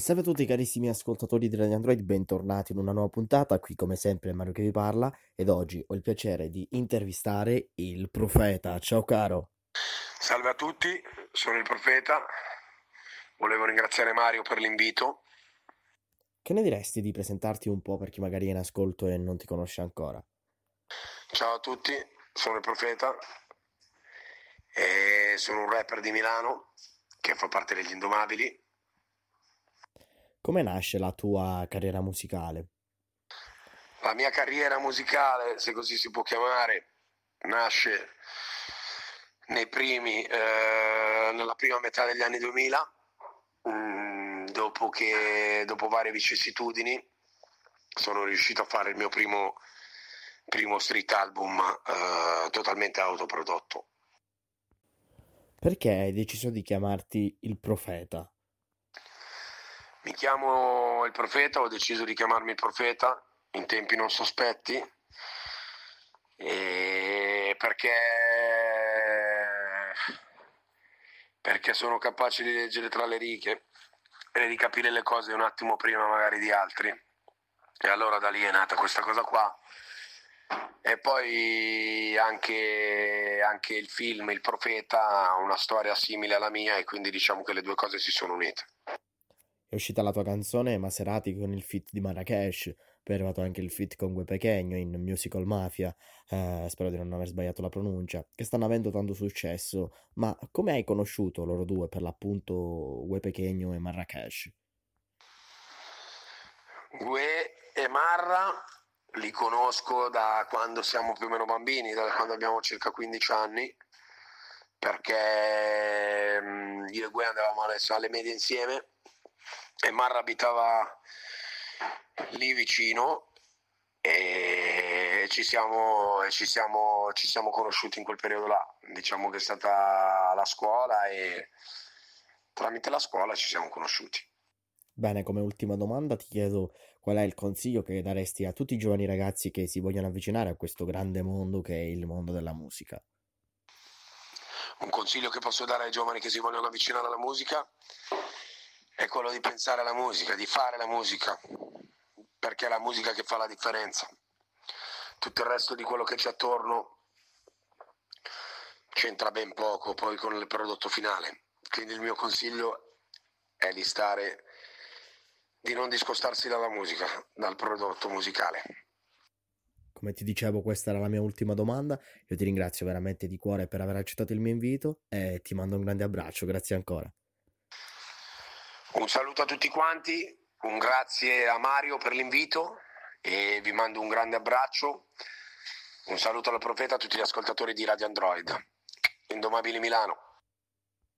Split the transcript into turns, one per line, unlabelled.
E salve a tutti carissimi ascoltatori di Radio Android, bentornati in una nuova puntata, qui come sempre è Mario che vi parla ed oggi ho il piacere di intervistare il profeta. Ciao caro.
Salve a tutti, sono il profeta, volevo ringraziare Mario per l'invito.
Che ne diresti di presentarti un po' per chi magari è in ascolto e non ti conosce ancora?
Ciao a tutti, sono il profeta e sono un rapper di Milano che fa parte degli Indomabili
come nasce la tua carriera musicale?
La mia carriera musicale, se così si può chiamare, nasce nei primi, eh, nella prima metà degli anni 2000, mh, mm, dopo, che, dopo varie vicissitudini sono riuscito a fare il mio primo, primo street album eh, totalmente autoprodotto.
Perché hai deciso di chiamarti il profeta?
Mi chiamo il profeta, ho deciso di chiamarmi il profeta in tempi non sospetti perché, perché sono capace di leggere tra le righe e di capire le cose un attimo prima magari di altri. E allora da lì è nata questa cosa qua. E poi anche, anche il film Il Profeta ha una storia simile alla mia e quindi diciamo che le due cose si sono unite.
È uscita la tua canzone Maserati con il feat di Marrakesh, poi è arrivato anche il feat con Gue Pequeno in Musical Mafia, eh, spero di non aver sbagliato la pronuncia, che stanno avendo tanto successo, ma come hai conosciuto loro due, per l'appunto Gue Pequeno e Marrakesh?
Gue e Marra li conosco da quando siamo più o meno bambini, da quando abbiamo circa 15 anni, perché mm, io e Gue andavamo alle medie insieme e Marra abitava lì vicino e ci siamo, ci, siamo, ci siamo conosciuti in quel periodo là. Diciamo che è stata la scuola e tramite la scuola ci siamo conosciuti.
Bene, come ultima domanda ti chiedo qual è il consiglio che daresti a tutti i giovani ragazzi che si vogliono avvicinare a questo grande mondo che è il mondo della musica?
Un consiglio che posso dare ai giovani che si vogliono avvicinare alla musica è quello di pensare alla musica, di fare la musica, perché è la musica che fa la differenza. Tutto il resto di quello che c'è attorno c'entra ben poco poi con il prodotto finale. Quindi il mio consiglio è di stare, di non discostarsi dalla musica, dal prodotto musicale.
Come ti dicevo, questa era la mia ultima domanda. Io ti ringrazio veramente di cuore per aver accettato il mio invito e ti mando un grande abbraccio. Grazie ancora.
Un saluto a tutti quanti, un grazie a Mario per l'invito e vi mando un grande abbraccio. Un saluto alla profeta a tutti gli ascoltatori di Radio Android. Indomabili Milano.